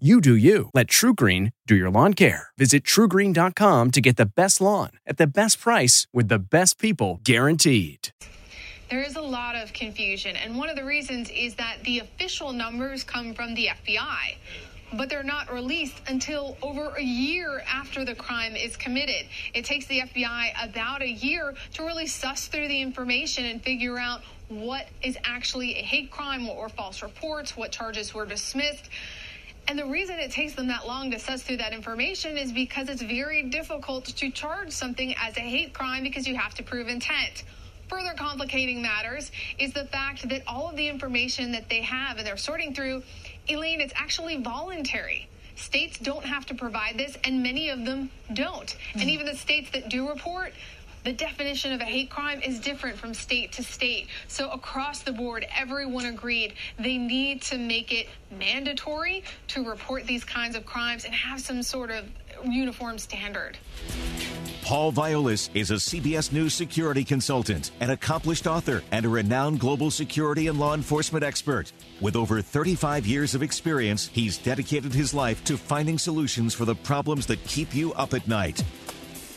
You do you. Let TruGreen do your lawn care. Visit trugreen.com to get the best lawn at the best price with the best people guaranteed. There is a lot of confusion, and one of the reasons is that the official numbers come from the FBI. But they're not released until over a year after the crime is committed. It takes the FBI about a year to really suss through the information and figure out what is actually a hate crime, what were false reports, what charges were dismissed. And the reason it takes them that long to suss through that information is because it's very difficult to charge something as a hate crime because you have to prove intent. Further complicating matters is the fact that all of the information that they have and they're sorting through, Elaine, it's actually voluntary. States don't have to provide this, and many of them don't. And mm. even the states that do report, the definition of a hate crime is different from state to state. So across the board, everyone agreed they need to make it mandatory to report these kinds of crimes and have some sort of uniform standard. Paul Viollis is a CBS News security consultant, an accomplished author, and a renowned global security and law enforcement expert. With over 35 years of experience, he's dedicated his life to finding solutions for the problems that keep you up at night.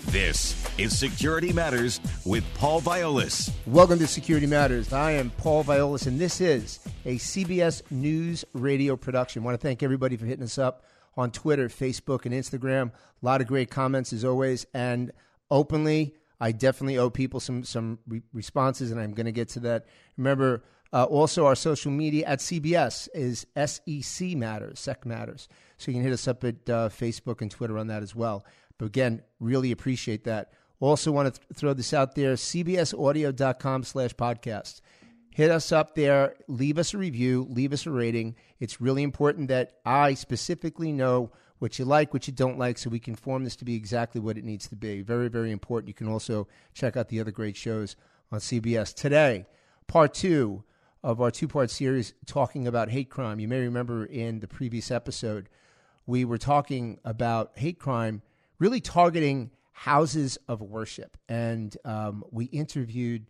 This is Security Matters with Paul Viollis. Welcome to Security Matters. I am Paul Viollis, and this is a CBS News radio production. I want to thank everybody for hitting us up on Twitter, Facebook, and Instagram. A lot of great comments as always, and openly, I definitely owe people some some re- responses, and I'm going to get to that. Remember, uh, also our social media at CBS is SEC Matters, SEC Matters. So you can hit us up at uh, Facebook and Twitter on that as well. But again, really appreciate that. Also want to th- throw this out there, cbsaudio.com slash podcast. Hit us up there, leave us a review, leave us a rating. It's really important that I specifically know what you like, what you don't like, so we can form this to be exactly what it needs to be. Very, very important. You can also check out the other great shows on CBS. Today, part two of our two part series talking about hate crime. You may remember in the previous episode, we were talking about hate crime really targeting houses of worship. And um, we interviewed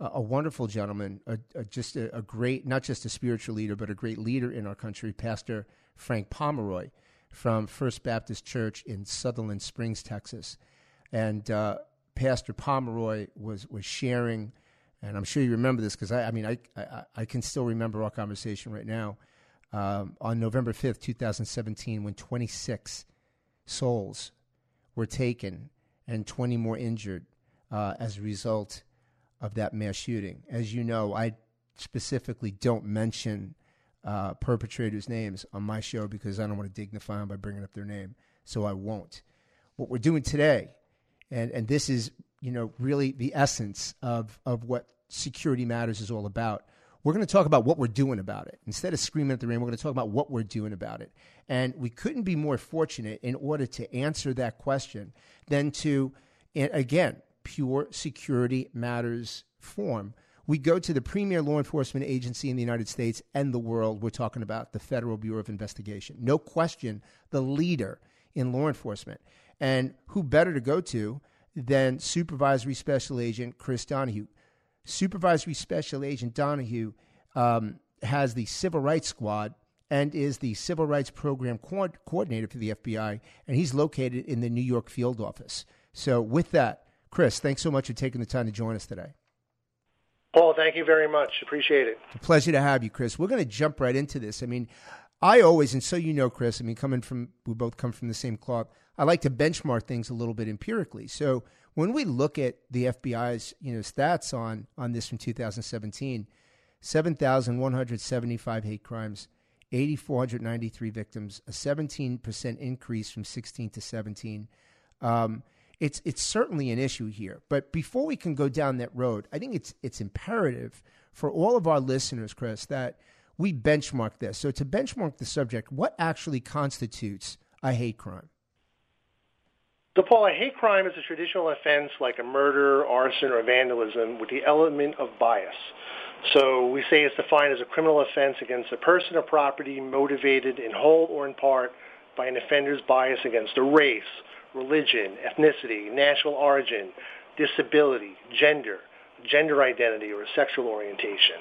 a, a wonderful gentleman, a, a, just a, great, not just a spiritual leader, but a great leader in our country, Pastor Frank Pomeroy from First Baptist Church in Sutherland Springs, Texas. And uh, Pastor Pomeroy was, was sharing, and I'm sure you remember this because I, I mean, I, I, I, can still remember our conversation right now. Um, on November 5th, 2017, when 26 souls were taken and 20 more injured uh, as a result of that mass shooting. As you know, I specifically don't mention uh, perpetrators' names on my show because I don't want to dignify them by bringing up their name, so I won't. What we're doing today, and, and this is you know really the essence of, of what Security Matters is all about. We're going to talk about what we're doing about it. Instead of screaming at the rain, we're going to talk about what we're doing about it. And we couldn't be more fortunate in order to answer that question than to, again, pure security matters form. We go to the premier law enforcement agency in the United States and the world. We're talking about the Federal Bureau of Investigation. No question, the leader in law enforcement. And who better to go to than Supervisory Special Agent Chris Donahue? Supervisory Special Agent Donahue um, has the Civil Rights Squad and is the Civil Rights Program co- Coordinator for the FBI, and he's located in the New York field office. So, with that, Chris, thanks so much for taking the time to join us today. Paul, thank you very much. Appreciate it. A pleasure to have you, Chris. We're going to jump right into this. I mean, I always, and so you know, Chris, I mean, coming from, we both come from the same cloth, I like to benchmark things a little bit empirically. So, when we look at the FBI's you know stats on on this from 2017, 7,175 hate crimes, 8,493 victims, a 17% increase from 16 to 17. Um, it's it's certainly an issue here. But before we can go down that road, I think it's it's imperative for all of our listeners, Chris, that we benchmark this. So to benchmark the subject, what actually constitutes a hate crime? So, Paul, a hate crime is a traditional offense like a murder, arson, or vandalism with the element of bias. So we say it's defined as a criminal offense against a person or property motivated in whole or in part by an offender's bias against a race, religion, ethnicity, national origin, disability, gender, gender identity, or sexual orientation.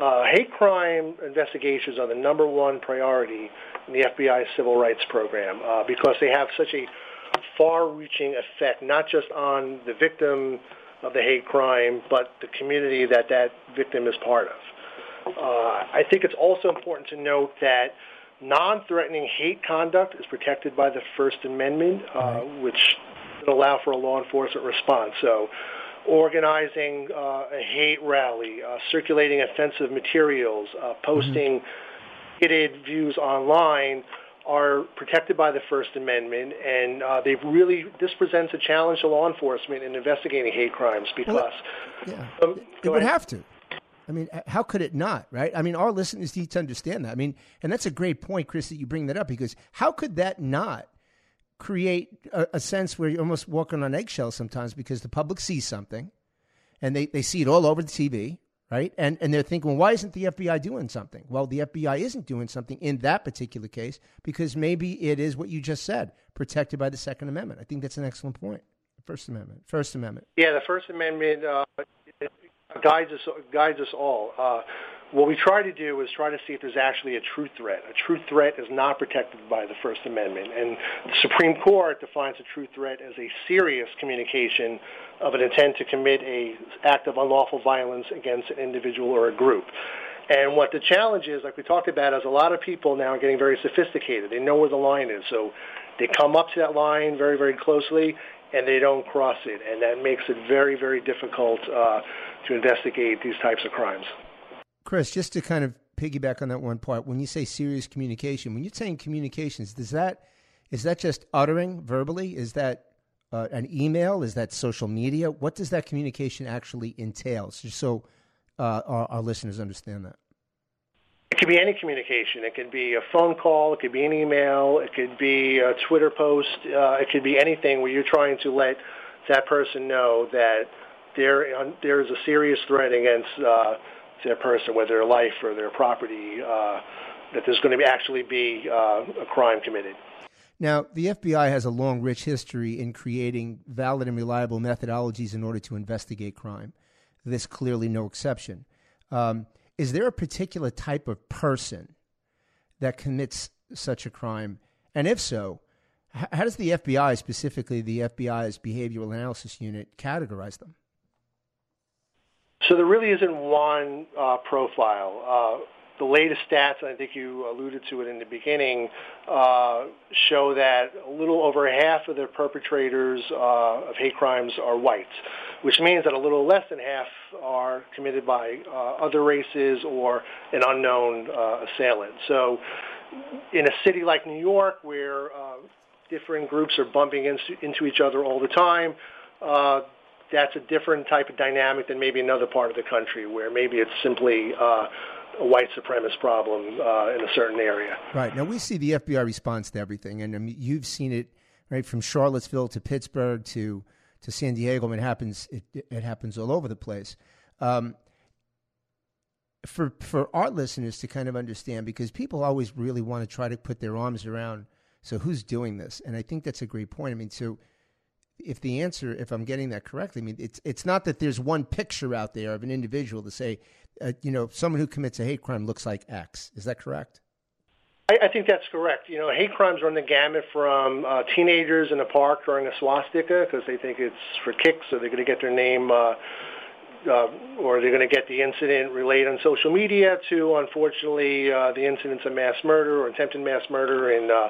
Uh, hate crime investigations are the number one priority in the FBI's civil rights program uh, because they have such a far-reaching effect, not just on the victim of the hate crime, but the community that that victim is part of. Uh, I think it's also important to note that non-threatening hate conduct is protected by the First Amendment, uh, which would allow for a law enforcement response. So organizing uh, a hate rally, uh, circulating offensive materials, uh, posting mm-hmm. views online are protected by the First Amendment, and uh, they've really this presents a challenge to law enforcement in investigating hate crimes because well, yeah, um, it would have to. I mean, how could it not, right? I mean, our listeners need to understand that. I mean, and that's a great point, Chris, that you bring that up because how could that not create a, a sense where you're almost walking on eggshells sometimes because the public sees something and they, they see it all over the TV, right? And and they're thinking, well, why isn't the FBI doing something? Well, the FBI isn't doing something in that particular case because maybe it is what you just said, protected by the Second Amendment. I think that's an excellent point. First Amendment. First Amendment. Yeah, the First Amendment uh, guides us guides us all. Uh, what we try to do is try to see if there's actually a true threat. A true threat is not protected by the First Amendment, and the Supreme Court defines a true threat as a serious communication of an intent to commit a act of unlawful violence against an individual or a group. And what the challenge is, like we talked about, is a lot of people now are getting very sophisticated. They know where the line is, so they come up to that line very, very closely, and they don't cross it, and that makes it very, very difficult uh, to investigate these types of crimes. Chris, just to kind of piggyback on that one part, when you say serious communication, when you're saying communications, does that is that just uttering verbally? Is that uh, an email? Is that social media? What does that communication actually entail? Just so uh, our, our listeners understand that. It could be any communication. It could be a phone call. It could be an email. It could be a Twitter post. Uh, it could be anything where you're trying to let that person know that there there is a serious threat against uh, their person, whether their life or their property, uh, that there's going to be actually be uh, a crime committed. Now, the FBI has a long, rich history in creating valid and reliable methodologies in order to investigate crime. This clearly no exception. Um, is there a particular type of person that commits such a crime? And if so, how does the FBI, specifically the FBI's Behavioral Analysis Unit, categorize them? So there really isn't one uh, profile. Uh, the latest stats, and I think you alluded to it in the beginning, uh, show that a little over half of the perpetrators uh, of hate crimes are whites, which means that a little less than half are committed by uh, other races or an unknown uh, assailant. So in a city like New York, where uh, different groups are bumping into, into each other all the time, uh, that's a different type of dynamic than maybe another part of the country where maybe it's simply uh, a white supremacist problem uh, in a certain area. Right. Now, we see the FBI response to everything, and you've seen it right from Charlottesville to Pittsburgh to, to San Diego. I mean, it happens, it, it happens all over the place. Um, for, for our listeners to kind of understand, because people always really want to try to put their arms around, so who's doing this? And I think that's a great point. I mean, so if the answer, if I'm getting that correctly, I mean, it's it's not that there's one picture out there of an individual to say, uh, you know, someone who commits a hate crime looks like X. Is that correct? I, I think that's correct. You know, hate crimes run the gamut from uh, teenagers in a park throwing a swastika because they think it's for kicks, so they're going to get their name. Uh, uh, or they're going to get the incident relayed on social media to, unfortunately, uh, the incidents of mass murder or attempted mass murder in uh,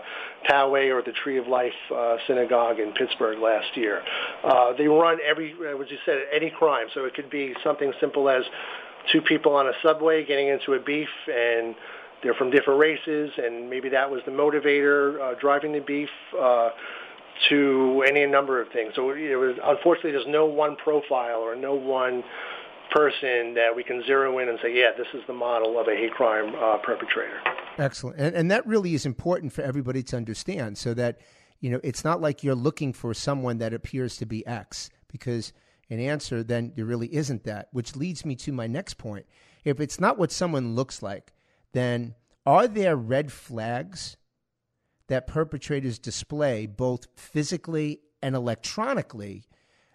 Poway or the Tree of Life uh, Synagogue in Pittsburgh last year. Uh, they run every, uh, as you said, any crime. So it could be something simple as two people on a subway getting into a beef and they're from different races and maybe that was the motivator uh, driving the beef. Uh, to any number of things. So it was, unfortunately, there's no one profile or no one person that we can zero in and say, yeah, this is the model of a hate crime uh, perpetrator. Excellent, and, and that really is important for everybody to understand, so that you know it's not like you're looking for someone that appears to be X, because an answer then there really isn't that. Which leads me to my next point: if it's not what someone looks like, then are there red flags that perpetrators display both physically and electronically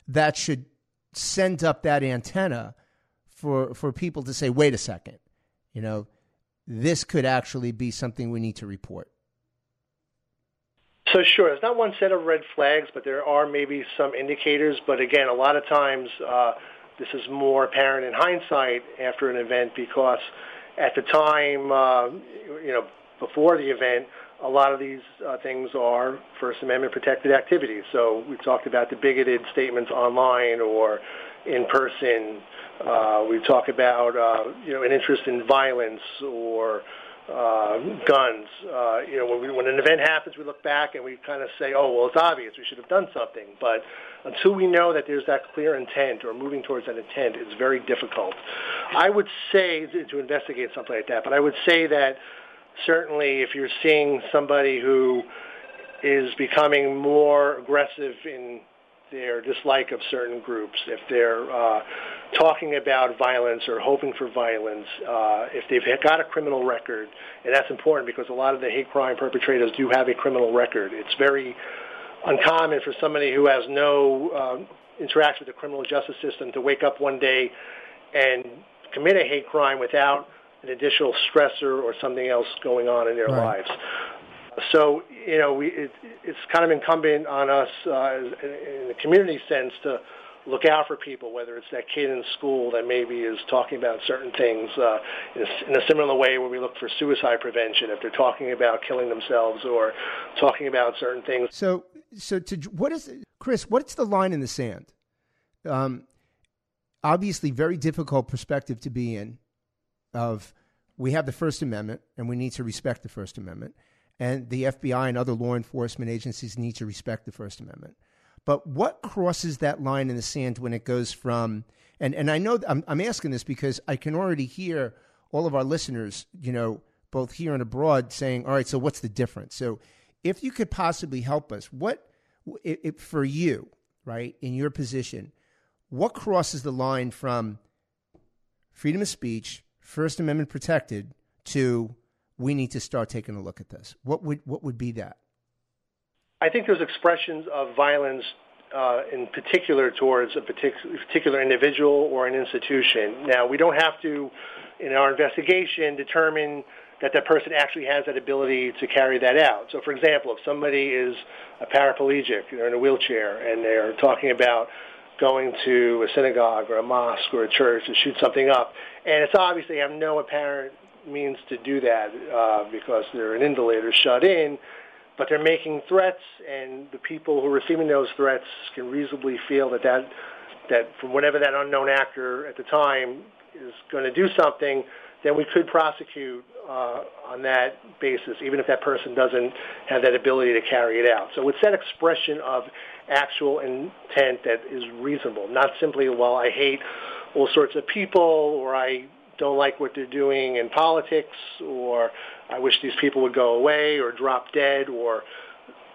that should send up that antenna for for people to say, wait a second, you know, this could actually be something we need to report? So sure, it's not one set of red flags, but there are maybe some indicators. But again, a lot of times uh, this is more apparent in hindsight after an event because at the time, uh, you know, before the event, a lot of these uh, things are First Amendment protected activities. So we talked about the bigoted statements online or in person. Uh, we talk about uh, you know an interest in violence or uh, guns. Uh, you know, when, we, when an event happens, we look back and we kind of say, "Oh, well, it's obvious. We should have done something." But until we know that there's that clear intent or moving towards that intent, it's very difficult. I would say to investigate something like that, but I would say that certainly if you're seeing somebody who is becoming more aggressive in their dislike of certain groups, if they're uh, talking about violence or hoping for violence, uh, if they've got a criminal record, and that's important because a lot of the hate crime perpetrators do have a criminal record. It's very uncommon for somebody who has no uh, interaction with the criminal justice system to wake up one day and commit a hate crime without an additional stressor or something else going on in their right. lives. So, you know, we, it, it's kind of incumbent on us uh, in the community sense to look out for people, whether it's that kid in school that maybe is talking about certain things uh, in, a, in a similar way where we look for suicide prevention if they're talking about killing themselves or talking about certain things. So, so to what is Chris? What's the line in the sand? Um, obviously, very difficult perspective to be in of we have the First Amendment and we need to respect the First Amendment, and the FBI and other law enforcement agencies need to respect the First Amendment. But what crosses that line in the sand when it goes from and and I know I'm, I'm asking this because I can already hear all of our listeners, you know, both here and abroad, saying, "All right, so what's the difference?" So, if you could possibly help us, what it, it, for you, right, in your position, what crosses the line from freedom of speech First Amendment protected to we need to start taking a look at this? What would what would be that? I think there's expressions of violence uh, in particular towards a particular, particular individual or an institution. Now, we don't have to, in our investigation, determine that that person actually has that ability to carry that out. So, for example, if somebody is a paraplegic, they're in a wheelchair, and they're talking about going to a synagogue or a mosque or a church to shoot something up. And it's obvious they have no apparent means to do that uh, because they're an invalid or shut in, but they're making threats, and the people who are receiving those threats can reasonably feel that that, that from whatever that unknown actor at the time is going to do something, then we could prosecute uh, on that basis, even if that person doesn't have that ability to carry it out. So it's that expression of actual intent that is reasonable, not simply, well, I hate all sorts of people or I don't like what they're doing in politics or I wish these people would go away or drop dead or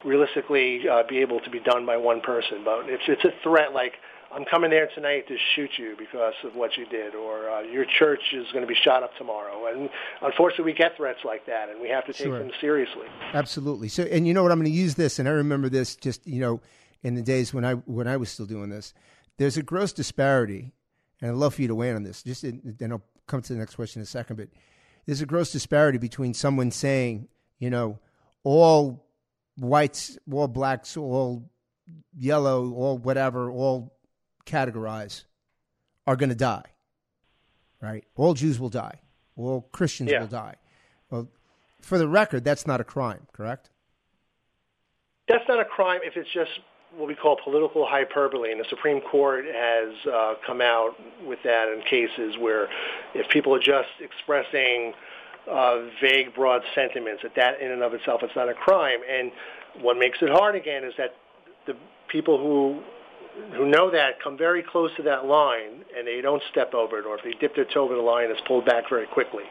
realistically uh, be able to be done by one person. But if it's a threat like, I'm coming there tonight to shoot you because of what you did, or uh, your church is going to be shot up tomorrow. And unfortunately, we get threats like that, and we have to take sure. them seriously. Absolutely. So, and you know what? I'm going to use this, and I remember this just you know in the days when I when I was still doing this. There's a gross disparity, and I'd love for you to weigh in on this. Just in, then I'll come to the next question in a second. But there's a gross disparity between someone saying, you know, all whites, all blacks, all yellow, all whatever, all categorize are going to die. Right? All Jews will die. All Christians yeah. will die. Well, for the record, that's not a crime, correct? That's not a crime if it's just what we call political hyperbole, and the Supreme Court has uh, come out with that in cases where if people are just expressing uh, vague, broad sentiments, that that in and of itself is not a crime. And what makes it hard again is that the people who who know that come very close to that line and they don't step over it, or if they dip their toe over the line, it's pulled back very quickly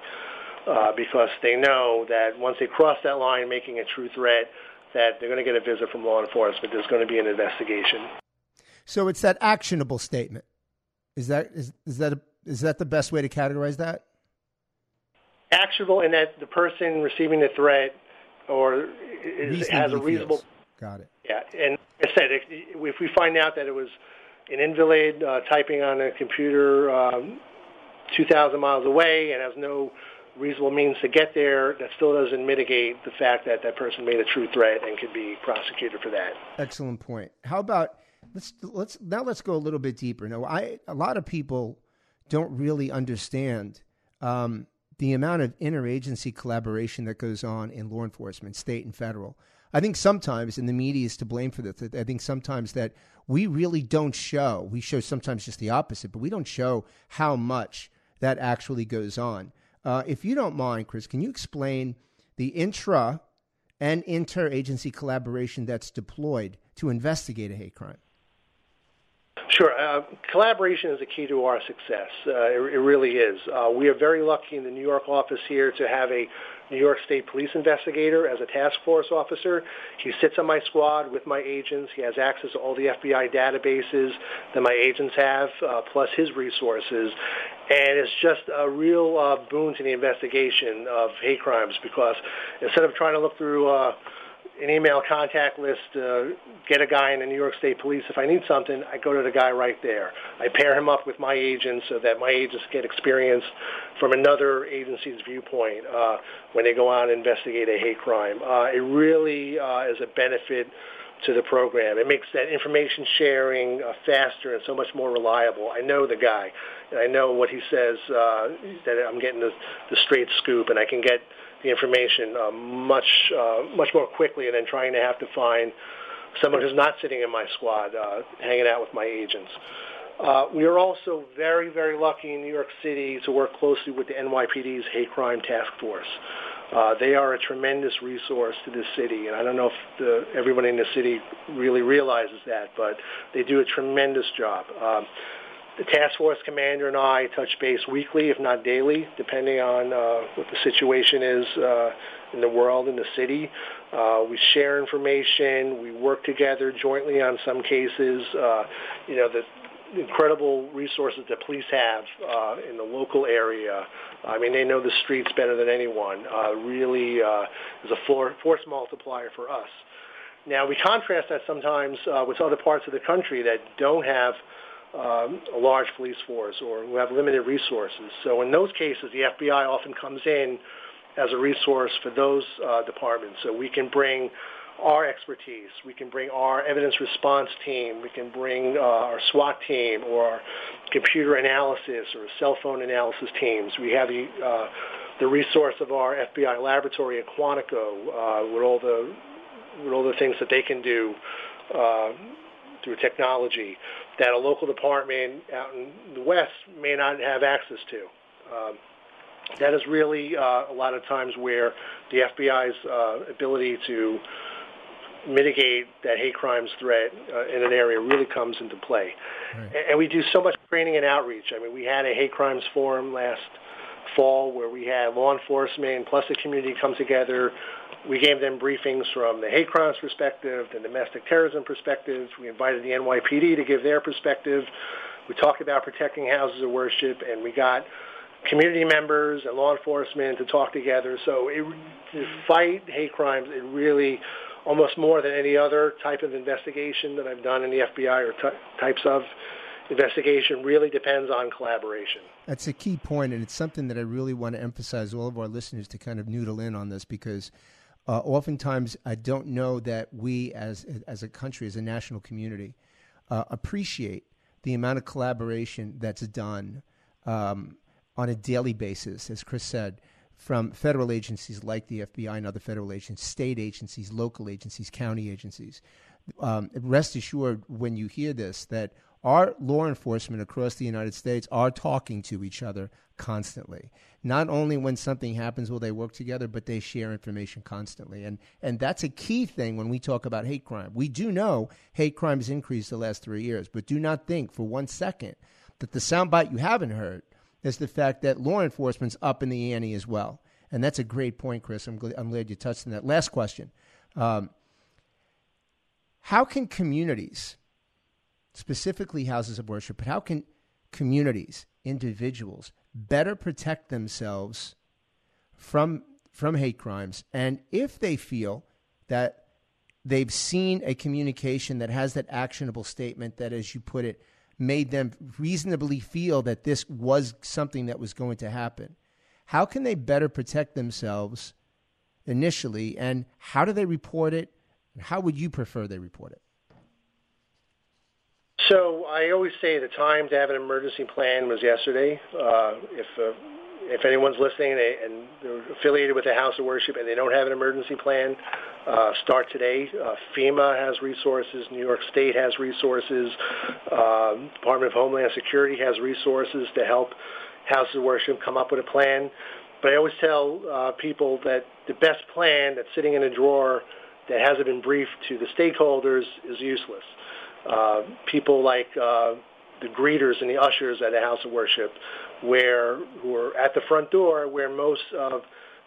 uh, because they know that once they cross that line, making a true threat, that they're going to get a visit from law enforcement. There's going to be an investigation. So it's that actionable statement. Is that is, is that a, is that the best way to categorize that? Actionable in that the person receiving the threat or is, has a reasonable. Feels. Got it. Yeah, and I said if, if we find out that it was an invalid uh, typing on a computer um, 2,000 miles away and has no reasonable means to get there, that still doesn't mitigate the fact that that person made a true threat and could be prosecuted for that. Excellent point. How about let's let's now let's go a little bit deeper. Now, I a lot of people don't really understand um, the amount of interagency collaboration that goes on in law enforcement, state and federal. I think sometimes, and the media is to blame for this. I think sometimes that we really don't show. We show sometimes just the opposite, but we don't show how much that actually goes on. Uh, if you don't mind, Chris, can you explain the intra and interagency collaboration that's deployed to investigate a hate crime? Sure. Uh, collaboration is a key to our success. Uh, it, it, really is. Uh, we are very lucky in the New York office here to have a New York State Police investigator as a task force officer. He sits on my squad with my agents. He has access to all the FBI databases that my agents have, uh, plus his resources. And it's just a real uh, boon to the investigation of hate crimes because instead of trying to look through uh, an email contact list, uh, get a guy in the New York State Police. If I need something, I go to the guy right there. I pair him up with my agents so that my agents get experience from another agency's viewpoint uh, when they go out and investigate a hate crime. Uh, it really uh, is a benefit to the program. It makes that information sharing uh, faster and so much more reliable. I know the guy. and I know what he says, uh, that I'm getting the, the straight scoop, and I can get the information uh, much uh, much more quickly than trying to have to find someone who's not sitting in my squad, uh, hanging out with my agents. Uh, we are also very, very lucky in New York City to work closely with the NYPD's Hate Crime Task Force. Uh, they are a tremendous resource to this city, and I don't know if the, everybody in the city really realizes that, but they do a tremendous job. Um, the task force commander and I touch base weekly, if not daily, depending on uh, what the situation is uh, in the world, in the city. Uh, we share information. We work together jointly on some cases. Uh, you know, the incredible resources that police have uh, in the local area. I mean, they know the streets better than anyone. Uh, really is a for- force multiplier for us. Now, we contrast that sometimes with other parts of the country that don't have – um, a large police force or who have limited resources. So in those cases, the FBI often comes in as a resource for those uh, departments. So we can bring our expertise. We can bring our evidence response team. We can bring uh, our SWAT team or our computer analysis or cell phone analysis teams. We have the, uh, the resource of our FBI laboratory at Quantico uh, with all the with all the things that they can do uh, through technology that a local department out in the West may not have access to. Um, that is really uh, a lot of times where the FBI's uh, ability to mitigate that hate crimes threat uh, in an area really comes into play. Right. And we do so much training and outreach. I mean, we had a hate crimes forum last fall where we had law enforcement plus the community come together we gave them briefings from the hate crimes perspective, the domestic terrorism perspective. We invited the NYPD to give their perspective. We talked about protecting houses of worship, and we got community members and law enforcement to talk together. So it, to fight hate crimes, it really, almost more than any other type of investigation that I've done in the FBI or t- types of investigation, really depends on collaboration. That's a key point, and it's something that I really want to emphasize all of our listeners to kind of noodle in on this because – uh, oftentimes, I don't know that we, as as a country, as a national community, uh, appreciate the amount of collaboration that's done um, on a daily basis, as Chris said, from federal agencies like the FBI and other federal agencies, state agencies, local agencies, county agencies. Um, rest assured, when you hear this, that our law enforcement across the United States are talking to each other constantly. Not only when something happens will they work together, but they share information constantly. And and that's a key thing when we talk about hate crime. We do know hate crime has increased the last three years, but do not think for one second that the soundbite you haven't heard is the fact that law enforcement's up in the ante as well. And that's a great point, Chris. I'm glad, I'm glad you touched on that. Last question. Um, how can communities, specifically houses of worship, but how can communities, individuals, better protect themselves from from hate crimes? And if they feel that they've seen a communication that has that actionable statement that as you put it made them reasonably feel that this was something that was going to happen how can they better protect themselves initially? And how do they report it? How would you prefer they report it so I always say the time to have an emergency plan was yesterday. Uh, if uh, if anyone's listening and, they, and they're affiliated with a house of worship and they don't have an emergency plan, uh, start today. Uh, FEMA has resources. New York State has resources. Uh, Department of Homeland Security has resources to help houses of worship come up with a plan. But I always tell uh, people that the best plan that's sitting in a drawer that hasn't been briefed to the stakeholders is useless. Uh, people like uh, the greeters and the ushers at a house of worship, where who are at the front door, where most of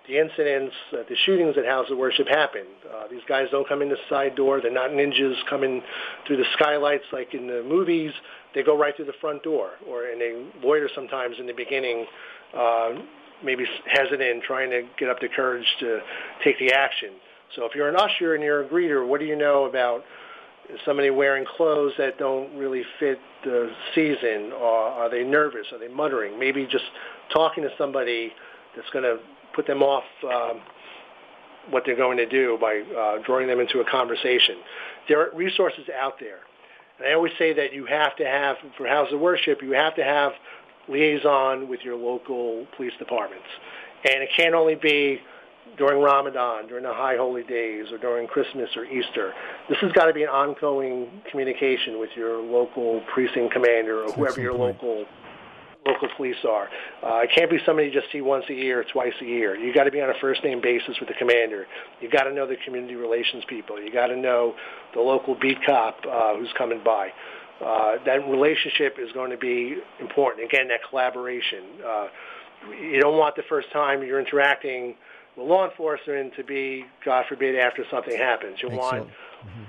the incidents, uh, the shootings at house of worship happen. Uh, these guys don't come in the side door. They're not ninjas coming through the skylights like in the movies. They go right through the front door, or and they loiter sometimes in the beginning, uh, maybe hesitant, trying to get up the courage to take the action. So if you're an usher and you're a greeter, what do you know about somebody wearing clothes that don't really fit the season? Or are they nervous? Are they muttering? Maybe just talking to somebody that's going to put them off um, what they're going to do by uh, drawing them into a conversation. There are resources out there. And I always say that you have to have, for house of worship, you have to have liaison with your local police departments. And it can't only be during Ramadan, during the high holy days, or during Christmas or Easter. This has got to be an ongoing communication with your local precinct commander or whoever your local local police are. Uh, it can't be somebody you just see once a year or twice a year. You got to be on a first name basis with the commander. You got to know the community relations people. You got to know the local beat cop uh, who's coming by. Uh, that relationship is going to be important. Again, that collaboration. Uh, you don't want the first time you're interacting with law enforcement to be, God forbid, after something happens. You Makes want mm-hmm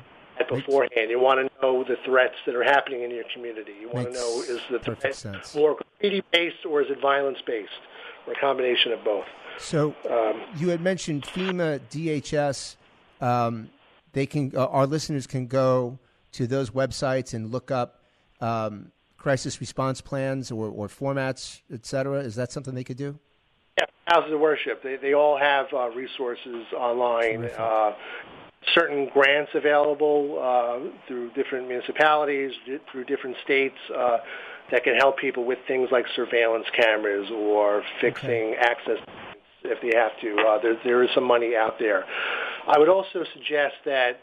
beforehand. You want to know the threats that are happening in your community. You want Makes to know is the threat sense. more graffiti based or is it violence based, or a combination of both. So um, you had mentioned FEMA, DHS. Um, they can uh, our listeners can go to those websites and look up um, crisis response plans or, or formats, et cetera. Is that something they could do? Houses of worship. They they all have uh, resources online Uh, certain grants available uh, through different municipalities, through different states uh, that can help people with things like surveillance cameras or fixing okay. access if they have to. Uh, there, there is some money out there. I would also suggest that,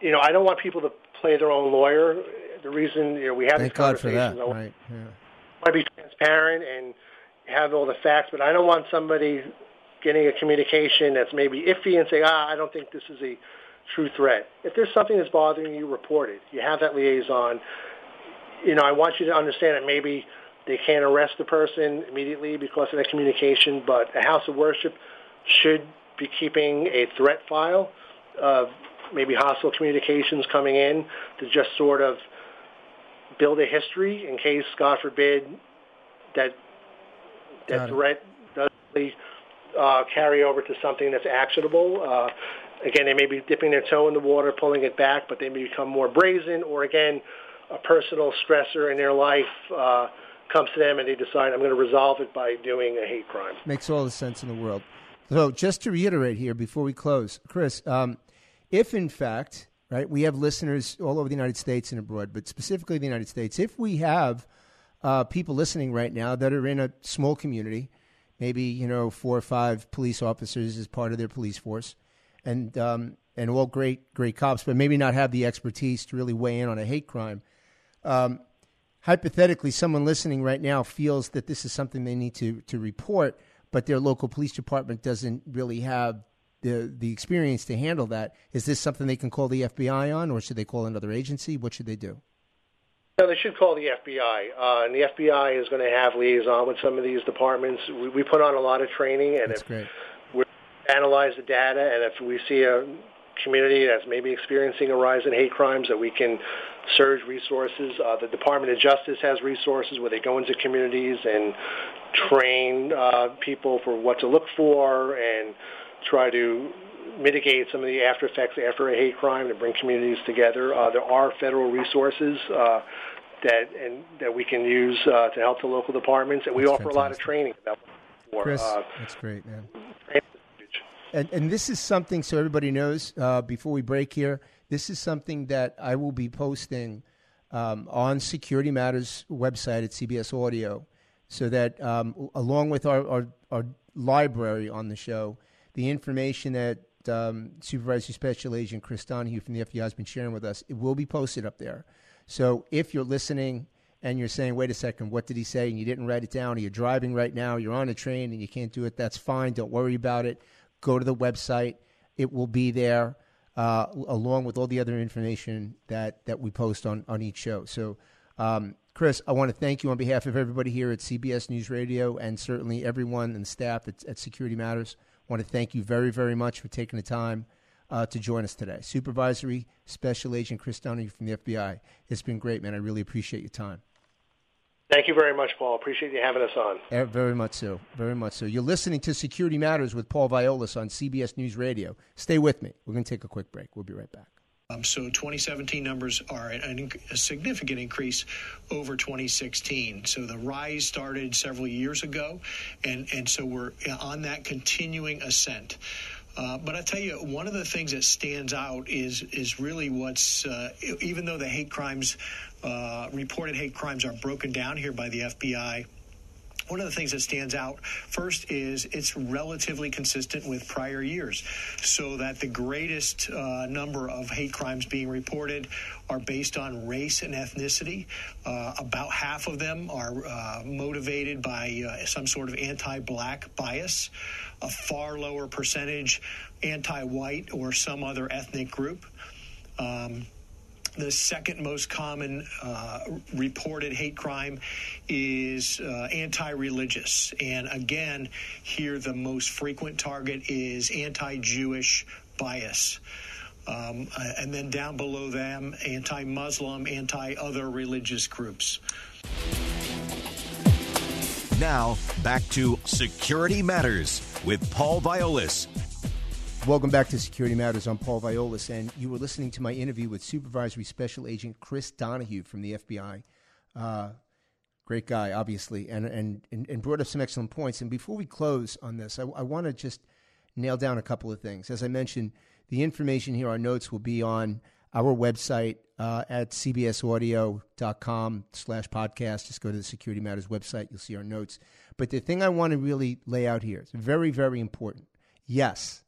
you know, I don't want people to play their own lawyer. The reason you know, we have Thank these God for that. Right. Yeah. I want to be transparent and have all the facts, but I don't want somebody getting a communication that's maybe iffy and say, ah, I don't think this is a true threat. If there's something that's bothering you, report it. You have that liaison. You know, I want you to understand that maybe they can't arrest the person immediately because of that communication, but a house of worship should be keeping a threat file of maybe hostile communications coming in to just sort of build a history in case, God forbid, that that threat does uh, carry over to something that's actionable. Uh, again, they may be dipping their toe in the water, pulling it back, but they may become more brazen, or again, a personal stressor in their life uh, comes to them and they decide, I'm going to resolve it by doing a hate crime. Makes all the sense in the world. So, just to reiterate here before we close, Chris, um, if in fact, right, we have listeners all over the United States and abroad, but specifically the United States, if we have uh, people listening right now that are in a small community maybe you know four or five police officers as part of their police force, and um, and all great great cops, but maybe not have the expertise to really weigh in on a hate crime. um, hypothetically, someone listening right now feels that this is something they need to, to report, but their local police department doesn't really have the, the experience to handle that. Is this something they can call the FBI on, or should they call another agency? What should they do? No, they should call the FBI, uh, and the FBI is going to have liaison with some of these departments. We, we put on a lot of training, and That's if great. we analyze the data, and if we see a community that's maybe experiencing a rise in hate crimes, that we can surge resources. Uh, the Department of Justice has resources where they go into communities and train uh, people for what to look for and try to mitigate some of the after effects after a hate crime to bring communities together. Uh, there are federal resources uh, that and that we can use uh, to help the local departments, and we That's offer a lot of training about for, Chris, uh, that's great, man. training is huge. And, and this is something, so everybody knows uh, before we break here, this is something that I will be posting um, on Security Matters website at CBS Audio, so that um, along with our, our, our library on the show, the information that um, Supervisory Special Agent Chris Donahue from the FBI has been sharing with us, it will be posted up there. So if you're listening and you're saying, wait a second, what did he say? And you didn't write it down, or you're driving right now, you're on a train and you can't do it, that's fine. Don't worry about it. Go to the website, it will be there. Uh, along with all the other information that, that we post on, on each show. So, um, Chris, I want to thank you on behalf of everybody here at CBS News Radio and certainly everyone and staff at, at Security Matters. I want to thank you very, very much for taking the time uh, to join us today. Supervisory Special Agent Chris Donahue from the FBI. It's been great, man. I really appreciate your time. Thank you very much, Paul. Appreciate you having us on. Eh, Very much so. Very much so. You're listening to Security Matters with Paul Viollis on CBS News Radio. Stay with me. We're going to take a quick break. We'll be right back. Um, so 2017 numbers are an, a significant increase over 2016. So the rise started several years ago, and, and so we're on that continuing ascent. Uh, but I tell you, one of the things that stands out is is really what's uh, even though the hate crimes, uh, reported hate crimes, are broken down here by the FBI. One of the things that stands out first is it's relatively consistent with prior years, so that the greatest uh, number of hate crimes being reported are based on race and ethnicity. Uh, about half of them are uh, motivated by uh, some sort of anti black bias, a far lower percentage anti white or some other ethnic group. Um, the second most common uh, reported hate crime is uh, anti religious. And again, here the most frequent target is anti Jewish bias. Um, uh, and then down below them, anti Muslim, anti other religious groups. Now, back to Security Matters with Paul Viollis. Welcome back to Security Matters. I'm Paul Viollis, and you were listening to my interview with Supervisory Special Agent Chris Donahue from the FBI. Uh, great guy, obviously, and, and, and, brought up some excellent points. And before we close on this, I, I want to just nail down a couple of things. As I mentioned, the information here, our notes will be on our website uh, at cbsaudio.com slash podcast. Just go to the Security Matters website. You'll see our notes. But the thing I want to really lay out here is very, very important. Yes,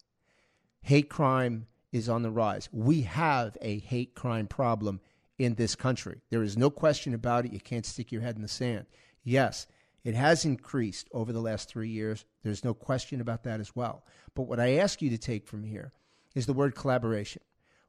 hate crime is on the rise. We have a hate crime problem in this country. There is no question about it. You can't stick your head in the sand. Yes, it has increased over the last three years. There's no question about that as well. But what I ask you to take from here is the word collaboration.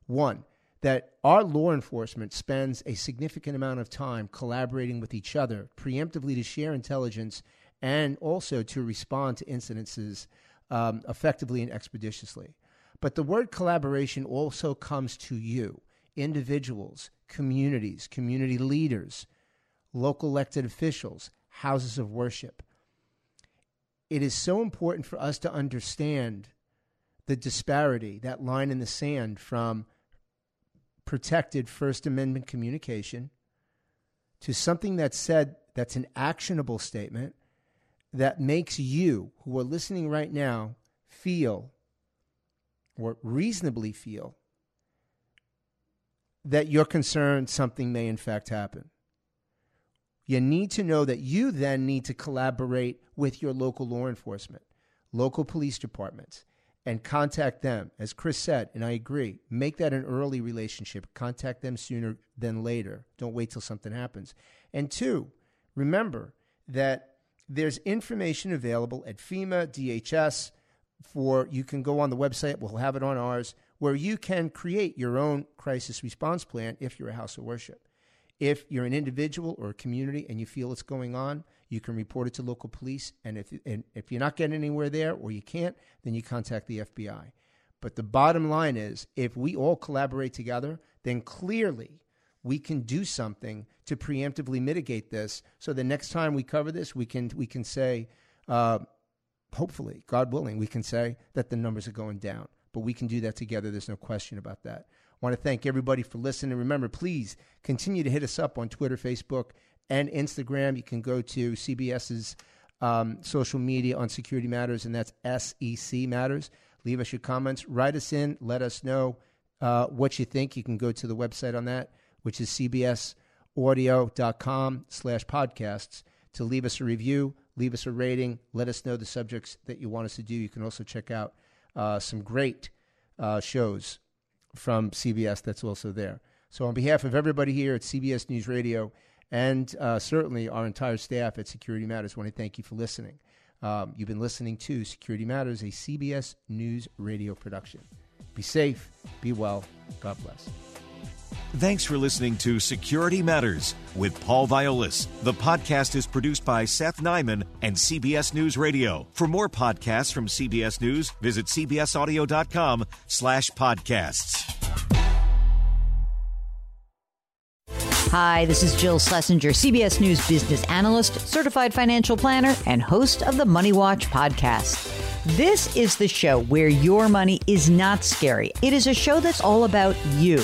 One, that our law enforcement spends a significant amount of time collaborating with each other preemptively to share intelligence and also to respond to incidences um, effectively and expeditiously. But the word collaboration also comes to you, individuals, communities, community leaders, local elected officials, houses of worship. It is so important for us to understand the disparity, that line in the sand from protected First Amendment communication to something that's said that's an actionable statement that makes you, who are listening right now, feel or reasonably feel that you're concerned something may in fact happen. You need to know that you then need to collaborate with your local law enforcement, local police departments, and contact them. As Chris said, and I agree, make that an early relationship. Contact them sooner than later. Don't wait till something happens. And two, remember that there's information available at FEMA, DHS, for you can go on the website, we'll have it on ours, where you can create your own crisis response plan if you're a house of worship. If you're an individual or a community and you feel it's going on, you can report it to local police. And if, and if you're not getting anywhere there or you can't, then you contact the FBI. But the bottom line is if we all collaborate together, then clearly we can do something to preemptively mitigate this. So the next time we cover this, we can, we can say, uh, hopefully, God willing, we can say that the numbers are going down. But we can do that together. There's no question about that. I want to thank everybody for listening. Remember, please continue to hit us up on Twitter, Facebook, and Instagram. You can go to CBS's um, social media on security matters, and that's SEC Matters. Leave us your comments. Write us in. Let us know uh, what you think. You can go to the website on that, which is cbsaudio.com slash podcasts to leave us a review, leave us a rating, let us know the subjects that you want us to do. You can also check out uh, some great uh, shows from CBS that's also there. So, on behalf of everybody here at CBS News Radio and uh, certainly our entire staff at Security Matters, I want to thank you for listening. Um, you've been listening to Security Matters, a CBS News Radio production. Be safe, be well, God bless. Thanks for listening to Security Matters with Paul Viollis. The podcast is produced by Seth Nyman and CBS News Radio. For more podcasts from CBS News, visit cbsaudio.com slash podcasts. Hi, this is Jill Schlesinger, CBS News business analyst, certified financial planner, and host of the Money Watch podcast. This is the show where your money is not scary. It is a show that's all about you.